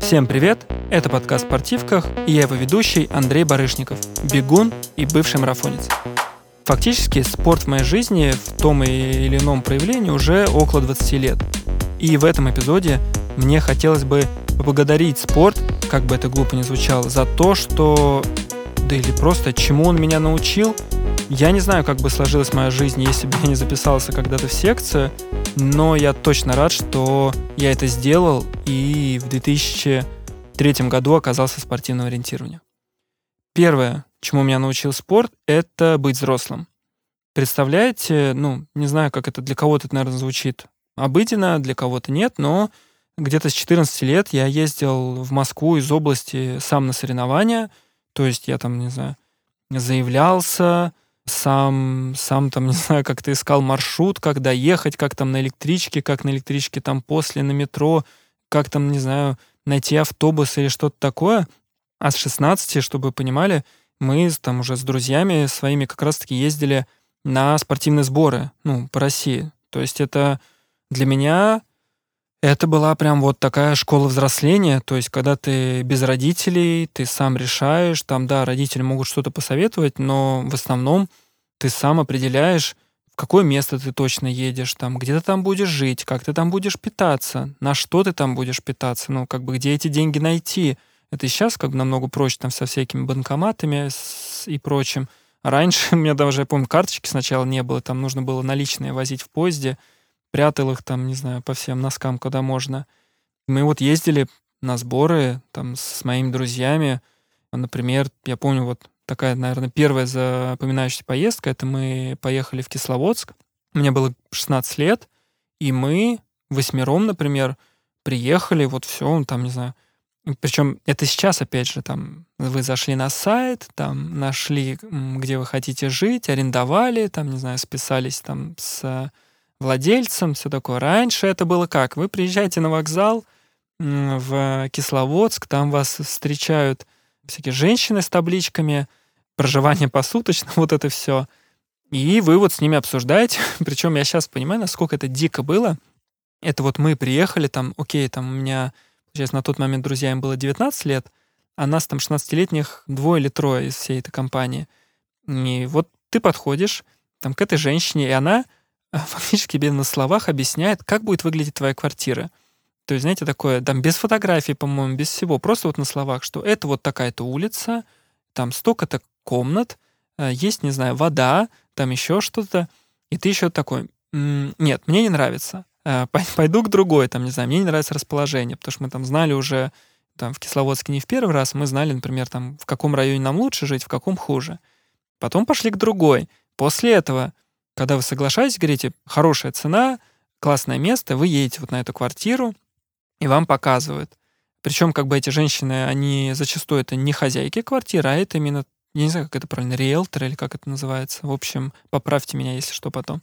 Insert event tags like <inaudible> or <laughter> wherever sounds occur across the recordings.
Всем привет! Это подкаст «Спортивках» и я его ведущий Андрей Барышников, бегун и бывший марафонец. Фактически спорт в моей жизни в том или ином проявлении уже около 20 лет. И в этом эпизоде мне хотелось бы поблагодарить спорт, как бы это глупо ни звучало, за то, что... Да или просто чему он меня научил. Я не знаю, как бы сложилась моя жизнь, если бы я не записался когда-то в секцию, но я точно рад, что я это сделал и в 2003 году оказался в спортивном ориентировании. Первое, чему меня научил спорт, это быть взрослым. Представляете, ну, не знаю, как это для кого-то, это, наверное, звучит обыденно, для кого-то нет, но где-то с 14 лет я ездил в Москву из области сам на соревнования, то есть я там, не знаю, заявлялся, сам, сам там, <laughs> не знаю, как ты искал маршрут, как доехать, как там на электричке, как на электричке там после на метро, как там, не знаю, найти автобус или что-то такое. А с 16, чтобы вы понимали, мы там уже с друзьями своими как раз-таки ездили на спортивные сборы, ну, по России. То есть это для меня это была прям вот такая школа взросления, то есть когда ты без родителей, ты сам решаешь, там, да, родители могут что-то посоветовать, но в основном ты сам определяешь, в какое место ты точно едешь, там, где ты там будешь жить, как ты там будешь питаться, на что ты там будешь питаться, ну, как бы где эти деньги найти. Это сейчас как бы намного проще там со всякими банкоматами и прочим. раньше <laughs> у меня даже, я помню, карточки сначала не было, там нужно было наличные возить в поезде, прятал их там, не знаю, по всем носкам, куда можно. Мы вот ездили на сборы там с моими друзьями. Например, я помню вот такая, наверное, первая запоминающаяся поездка. Это мы поехали в Кисловодск. Мне было 16 лет, и мы восьмером, например, приехали, вот все, там, не знаю, причем это сейчас, опять же, там, вы зашли на сайт, там, нашли, где вы хотите жить, арендовали, там, не знаю, списались там с владельцем, все такое. Раньше это было как? Вы приезжаете на вокзал в Кисловодск, там вас встречают всякие женщины с табличками, проживание <laughs> посуточно, вот это все. И вы вот с ними обсуждаете. <laughs> Причем я сейчас понимаю, насколько это дико было. Это вот мы приехали, там, окей, там у меня, сейчас на тот момент друзья им было 19 лет, а нас там 16-летних двое или трое из всей этой компании. И вот ты подходишь там к этой женщине, и она фактически тебе на словах объясняет, как будет выглядеть твоя квартира. То есть, знаете, такое, там без фотографий, по-моему, без всего, просто вот на словах, что это вот такая-то улица, там столько-то комнат, э, есть, не знаю, вода, там еще что-то, и ты еще такой, нет, мне не нравится, э, <laughs> пойду к другой, там, не знаю, мне не нравится расположение, потому что мы там знали уже, там, в Кисловодске не в первый раз, мы знали, например, там, в каком районе нам лучше жить, в каком хуже. Потом пошли к другой. После этого когда вы соглашаетесь, говорите, хорошая цена, классное место, вы едете вот на эту квартиру, и вам показывают. Причем как бы эти женщины, они зачастую это не хозяйки квартиры, а это именно, я не знаю, как это правильно, риэлтор или как это называется. В общем, поправьте меня, если что, потом.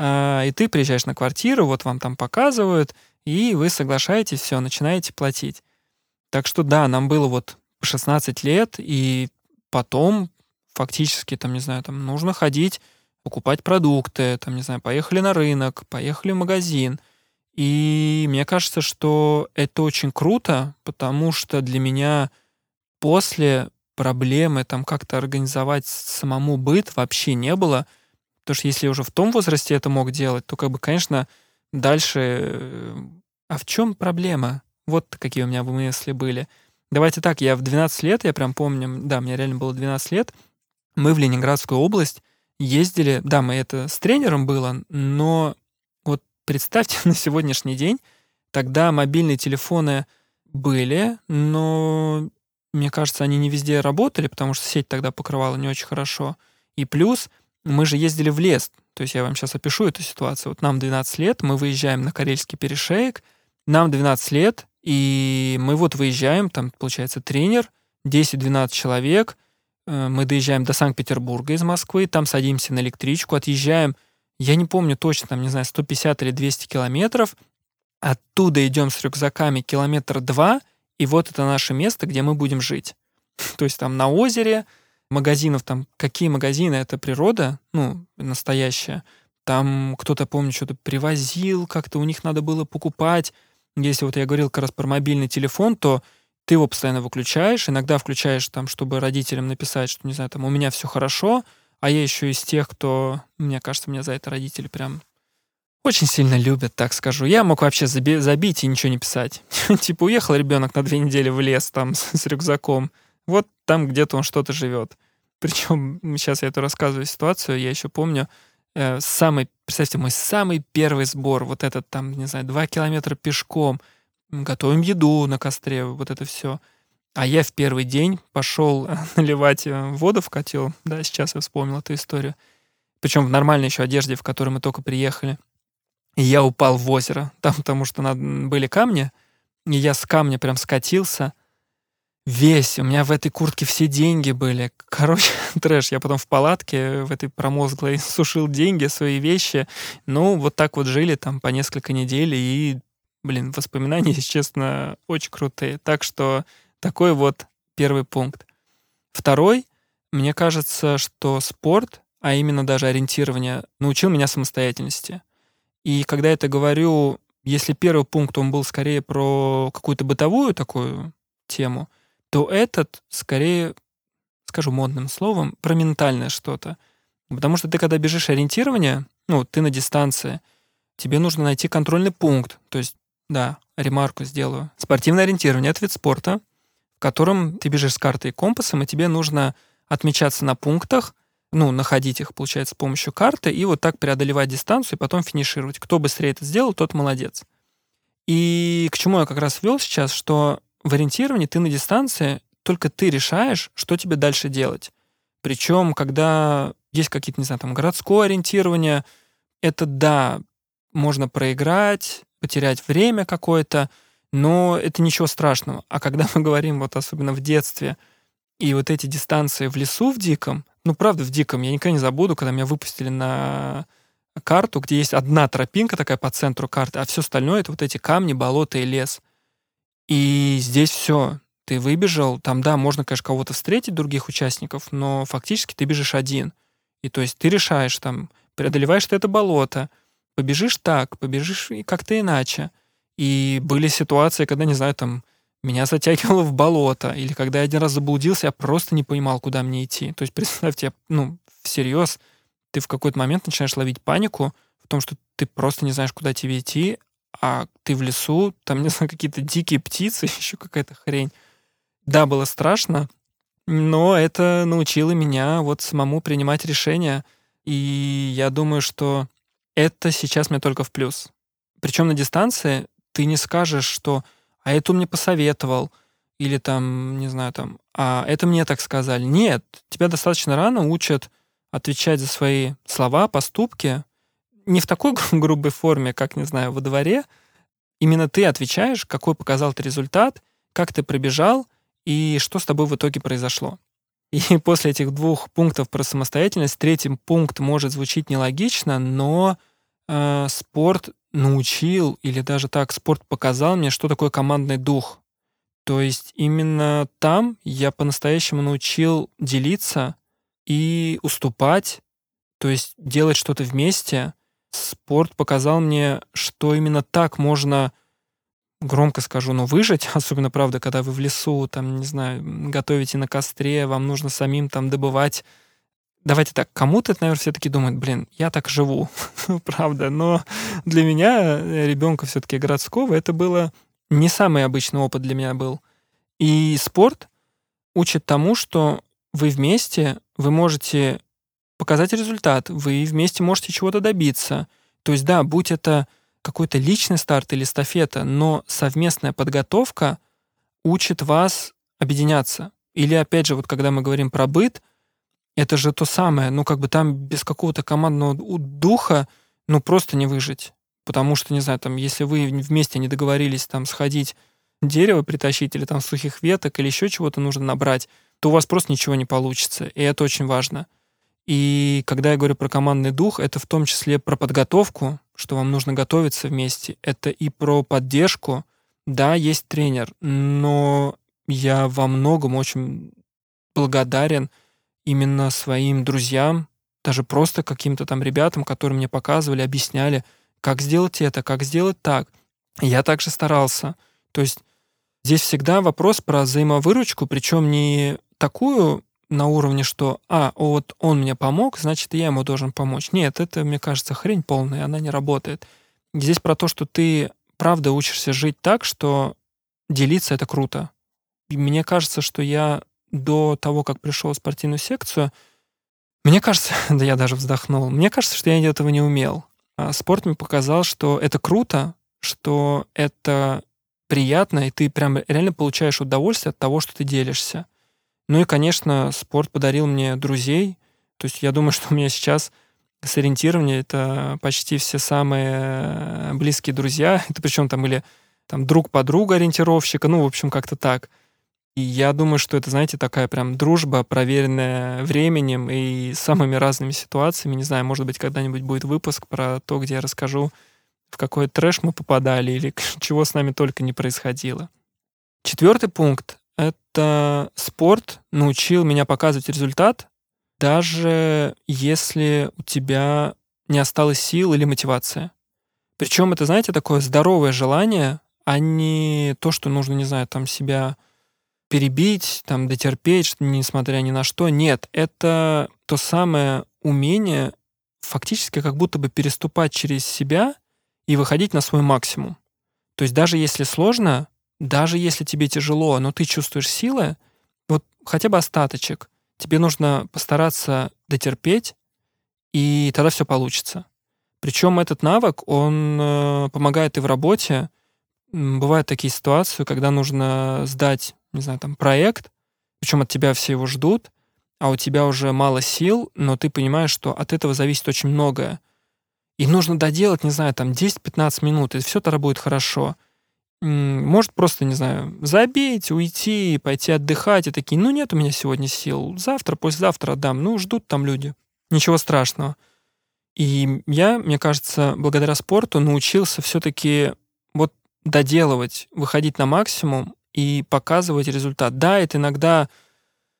А, и ты приезжаешь на квартиру, вот вам там показывают, и вы соглашаетесь, все, начинаете платить. Так что да, нам было вот 16 лет, и потом фактически, там, не знаю, там нужно ходить покупать продукты, там, не знаю, поехали на рынок, поехали в магазин. И мне кажется, что это очень круто, потому что для меня после проблемы там как-то организовать самому быт вообще не было. Потому что если я уже в том возрасте это мог делать, то как бы, конечно, дальше... Э, а в чем проблема? Вот какие у меня мысли были. Давайте так, я в 12 лет, я прям помню, да, мне реально было 12 лет, мы в Ленинградскую область ездили, да, мы это с тренером было, но вот представьте <laughs> на сегодняшний день, тогда мобильные телефоны были, но мне кажется, они не везде работали, потому что сеть тогда покрывала не очень хорошо. И плюс мы же ездили в лес. То есть я вам сейчас опишу эту ситуацию. Вот нам 12 лет, мы выезжаем на Карельский перешеек, нам 12 лет, и мы вот выезжаем, там, получается, тренер, 10-12 человек, мы доезжаем до Санкт-Петербурга из Москвы, там садимся на электричку, отъезжаем, я не помню точно, там, не знаю, 150 или 200 километров, оттуда идем с рюкзаками километр два, и вот это наше место, где мы будем жить. <laughs> То есть там на озере, магазинов там, какие магазины, это природа, ну, настоящая. Там кто-то, помню, что-то привозил, как-то у них надо было покупать. если вот я говорил как раз про мобильный телефон, то ты его постоянно выключаешь, иногда включаешь там, чтобы родителям написать, что, не знаю, там, у меня все хорошо, а я еще из тех, кто, мне кажется, меня за это родители прям очень сильно любят, так скажу. Я мог вообще заби- забить и ничего не писать. <laughs> типа уехал ребенок на две недели в лес там с, рюкзаком. Вот там где-то он что-то живет. <laughs> Причем сейчас я эту рассказываю ситуацию, я еще помню, э, самый, представьте, мой самый первый сбор, вот этот там, не знаю, два километра пешком, готовим еду на костре, вот это все. А я в первый день пошел <laughs> наливать э, воду в котел. Да, сейчас я вспомнил эту историю. Причем в нормальной еще одежде, в которой мы только приехали. И я упал в озеро, <laughs> там, потому что были камни, и я с камня прям скатился. Весь, у меня в этой куртке все деньги были. Короче, <laughs> трэш. Я потом в палатке в этой промозглой сушил деньги, свои вещи. Ну, вот так вот жили там по несколько недель, и, блин, воспоминания, <laughs> если честно, очень крутые. Так что такой вот первый пункт. Второй, мне кажется, что спорт, а именно даже ориентирование, научил меня самостоятельности. И когда я это говорю, если первый пункт, он был скорее про какую-то бытовую такую тему, то этот скорее, скажу модным словом, про ментальное что-то. Потому что ты, когда бежишь ориентирование, ну, ты на дистанции, тебе нужно найти контрольный пункт. То есть, да, ремарку сделаю. Спортивное ориентирование — это вид спорта, в котором ты бежишь с картой и компасом, и тебе нужно отмечаться на пунктах, ну, находить их, получается, с помощью карты и вот так преодолевать дистанцию и потом финишировать. Кто быстрее это сделал, тот молодец. И к чему я как раз вел сейчас, что в ориентировании ты на дистанции, только ты решаешь, что тебе дальше делать. Причем, когда есть какие-то, не знаю, там, городское ориентирование, это, да, можно проиграть, потерять время какое-то, но это ничего страшного. А когда мы говорим, вот особенно в детстве, и вот эти дистанции в лесу в диком, ну, правда, в диком. Я никогда не забуду, когда меня выпустили на карту, где есть одна тропинка такая по центру карты, а все остальное — это вот эти камни, болото и лес. И здесь все. Ты выбежал, там, да, можно, конечно, кого-то встретить, других участников, но фактически ты бежишь один. И то есть ты решаешь, там, преодолеваешь ты это болото, побежишь так, побежишь как-то иначе. И были ситуации, когда, не знаю, там, меня затягивало в болото, или когда я один раз заблудился, я просто не понимал, куда мне идти. То есть представьте, ну, всерьез, ты в какой-то момент начинаешь ловить панику в том, что ты просто не знаешь, куда тебе идти, а ты в лесу, там, <laughs> не знаю, какие-то дикие птицы, <laughs> еще какая-то хрень. Да, было страшно, но это научило меня вот самому принимать решения, и я думаю, что это сейчас мне только в плюс. Причем на дистанции ты не скажешь, что а это он мне посоветовал, или там, не знаю, там, а это мне так сказали. Нет, тебя достаточно рано учат отвечать за свои слова, поступки, не в такой грубой форме, как, не знаю, во дворе. Именно ты отвечаешь, какой показал ты результат, как ты пробежал и что с тобой в итоге произошло. И <laughs> после этих двух пунктов про самостоятельность, третий пункт может звучить нелогично, но э, спорт научил, или даже так, спорт показал мне, что такое командный дух. То есть именно там я по-настоящему научил делиться и уступать, то есть делать что-то вместе. Спорт показал мне, что именно так можно, громко скажу, но выжить, <laughs> особенно, правда, когда вы в лесу, там, не знаю, готовите на костре, вам нужно самим там добывать давайте так, кому-то, наверное, все-таки думают, блин, я так живу, <laughs> ну, правда, но для меня, э, ребенка все-таки городского, это было не самый обычный опыт для меня был. И спорт учит тому, что вы вместе, вы можете показать результат, вы вместе можете чего-то добиться. То есть, да, будь это какой-то личный старт или эстафета, но совместная подготовка учит вас объединяться. Или, опять же, вот когда мы говорим про быт — это же то самое, ну как бы там без какого-то командного духа, ну просто не выжить. Потому что, не знаю, там, если вы вместе не договорились там сходить дерево притащить или там сухих веток или еще чего-то нужно набрать, то у вас просто ничего не получится. И это очень важно. И когда я говорю про командный дух, это в том числе про подготовку, что вам нужно готовиться вместе. Это и про поддержку. Да, есть тренер, но я во многом очень благодарен именно своим друзьям, даже просто каким-то там ребятам, которые мне показывали, объясняли, как сделать это, как сделать так. Я также старался. То есть здесь всегда вопрос про взаимовыручку, причем не такую на уровне, что, а, вот он мне помог, значит, я ему должен помочь. Нет, это, мне кажется, хрень полная, она не работает. Здесь про то, что ты правда учишься жить так, что делиться — это круто. И мне кажется, что я до того, как пришел в спортивную секцию, мне кажется, <laughs> да я даже вздохнул, мне кажется, что я этого не умел. А спорт мне показал, что это круто, что это приятно, и ты прям реально получаешь удовольствие от того, что ты делишься. Ну и, конечно, спорт подарил мне друзей. То есть я думаю, что у меня сейчас сориентирование это почти все самые близкие друзья. <laughs> Это причем там или там друг подруга ориентировщика, ну, в общем, как-то так. И я думаю, что это, знаете, такая прям дружба, проверенная временем и самыми разными ситуациями. Не знаю, может быть, когда-нибудь будет выпуск про то, где я расскажу, в какой трэш мы попадали или <laughs> чего с нами только не происходило. Четвертый пункт — это спорт научил меня показывать результат, даже если у тебя не осталось сил или мотивация. Причем это, знаете, такое здоровое желание, а не то, что нужно, не знаю, там себя перебить, там, дотерпеть, несмотря ни на что. Нет, это то самое умение фактически как будто бы переступать через себя и выходить на свой максимум. То есть даже если сложно, даже если тебе тяжело, но ты чувствуешь силы, вот хотя бы остаточек, тебе нужно постараться дотерпеть, и тогда все получится. Причем этот навык, он э, помогает и в работе. Бывают такие ситуации, когда нужно сдать не знаю, там, проект, причем от тебя все его ждут, а у тебя уже мало сил, но ты понимаешь, что от этого зависит очень многое. И нужно доделать, не знаю, там 10-15 минут, и все тогда будет хорошо. Может просто, не знаю, забить, уйти, пойти отдыхать, и такие, ну нет у меня сегодня сил, завтра, послезавтра отдам, ну ждут там люди. Ничего страшного. И я, мне кажется, благодаря спорту научился все-таки вот доделывать, выходить на максимум, и показывать результат. Да, это иногда,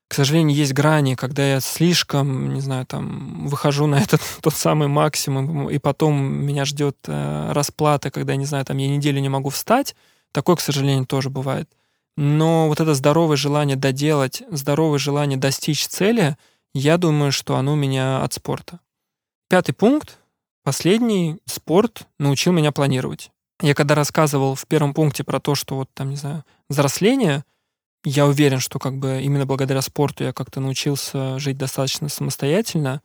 к сожалению, есть грани, когда я слишком, не знаю, там, выхожу на этот <laughs> тот самый максимум, и потом меня ждет э, расплата, когда, не знаю, там, я неделю не могу встать. Такое, к сожалению, тоже бывает. Но вот это здоровое желание доделать, здоровое желание достичь цели, я думаю, что оно у меня от спорта. Пятый пункт, последний, спорт научил меня планировать. Я когда рассказывал в первом пункте про то, что вот там, не знаю, взросление, я уверен, что как бы именно благодаря спорту я как-то научился жить достаточно самостоятельно.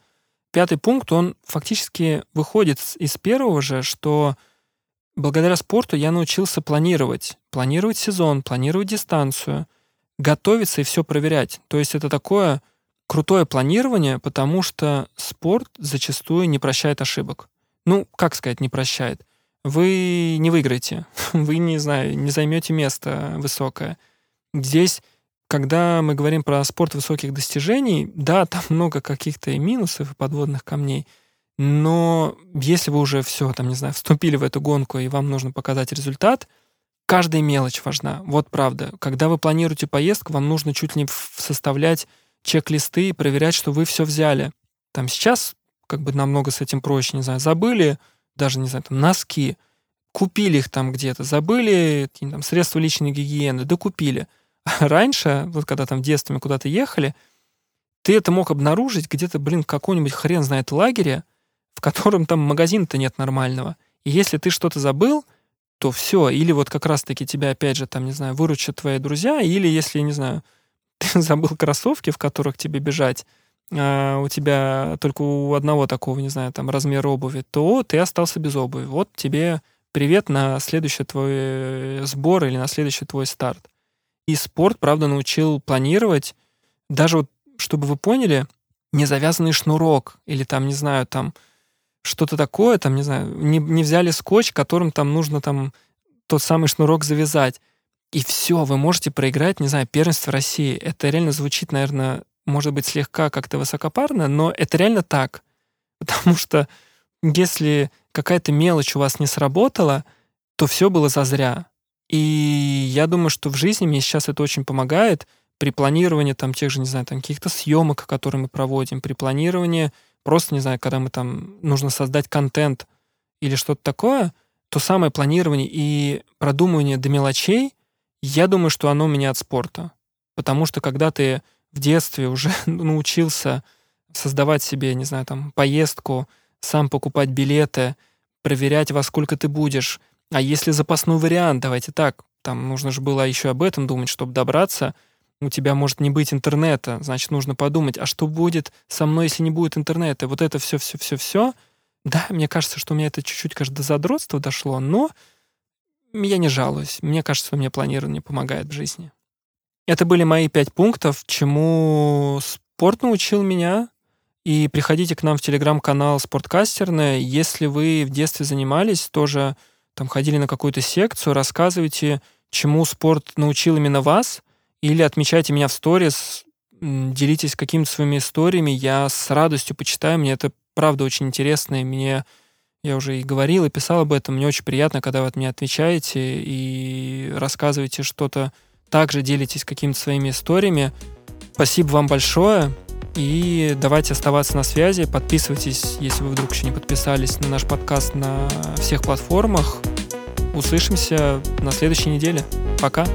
Пятый пункт, он фактически выходит из первого же, что благодаря спорту я научился планировать. Планировать сезон, планировать дистанцию, готовиться и все проверять. То есть это такое крутое планирование, потому что спорт зачастую не прощает ошибок. Ну, как сказать, не прощает? вы не выиграете, <laughs> вы, не знаю, не займете место высокое. Здесь, когда мы говорим про спорт высоких достижений, да, там <laughs> много каких-то и минусов, и подводных камней, но если вы уже все, там, не знаю, вступили в эту гонку, и вам нужно показать результат, каждая мелочь важна. Вот правда. Когда вы планируете поездку, вам нужно чуть ли не составлять чек-листы и проверять, что вы все взяли. Там сейчас как бы намного с этим проще, не знаю, забыли, даже, не знаю, там, носки, купили их там где-то, забыли там, средства личной гигиены, докупили. А раньше, вот когда там в детстве мы куда-то ехали, ты это мог обнаружить где-то, блин, какой-нибудь хрен знает лагере, в котором там магазина-то нет нормального. И если ты что-то забыл, то все. Или вот как раз-таки тебя, опять же, там, не знаю, выручат твои друзья, или если, не знаю, <laughs> ты забыл кроссовки, в которых тебе бежать, а у тебя только у одного такого, не знаю, там размер обуви, то ты остался без обуви. Вот тебе привет на следующий твой э, сбор или на следующий твой старт. И спорт, правда, научил планировать, даже вот, чтобы вы поняли, не завязанный шнурок или там, не знаю, там что-то такое, там, не знаю, не, не взяли скотч, которым там нужно там тот самый шнурок завязать. И все, вы можете проиграть, не знаю, первенство России. Это реально звучит, наверное, может быть, слегка как-то высокопарно, но это реально так. <laughs> Потому что если какая-то мелочь у вас не сработала, то все было зазря. И я думаю, что в жизни мне сейчас это очень помогает при планировании там тех же, не знаю, там каких-то съемок, которые мы проводим, при планировании просто, не знаю, когда мы там нужно создать контент или что-то такое, то самое планирование и продумывание до мелочей, я думаю, что оно у меня от спорта. Потому что когда ты в детстве уже <laughs> научился создавать себе, не знаю, там, поездку, сам покупать билеты, проверять, во сколько ты будешь, а если запасной вариант, давайте так, там нужно же было еще об этом думать, чтобы добраться, у тебя может не быть интернета, значит, нужно подумать, а что будет со мной, если не будет интернета? Вот это все-все-все-все. Да, мне кажется, что у меня это чуть-чуть, кажется, до задротства дошло, но я не жалуюсь. Мне кажется, мне планирование помогает в жизни. Это были мои пять пунктов, чему спорт научил меня. И приходите к нам в телеграм-канал Спорткастерная. Если вы в детстве занимались, тоже там ходили на какую-то секцию, рассказывайте, чему спорт научил именно вас, или отмечайте меня в сторис, делитесь какими-то своими историями, я с радостью почитаю, мне это правда очень интересно, и мне, я уже и говорил, и писал об этом, мне очень приятно, когда вы от меня отвечаете и рассказываете что-то, также делитесь какими-то своими историями. Спасибо вам большое. И давайте оставаться на связи. Подписывайтесь, если вы вдруг еще не подписались на наш подкаст на всех платформах. Услышимся на следующей неделе. Пока.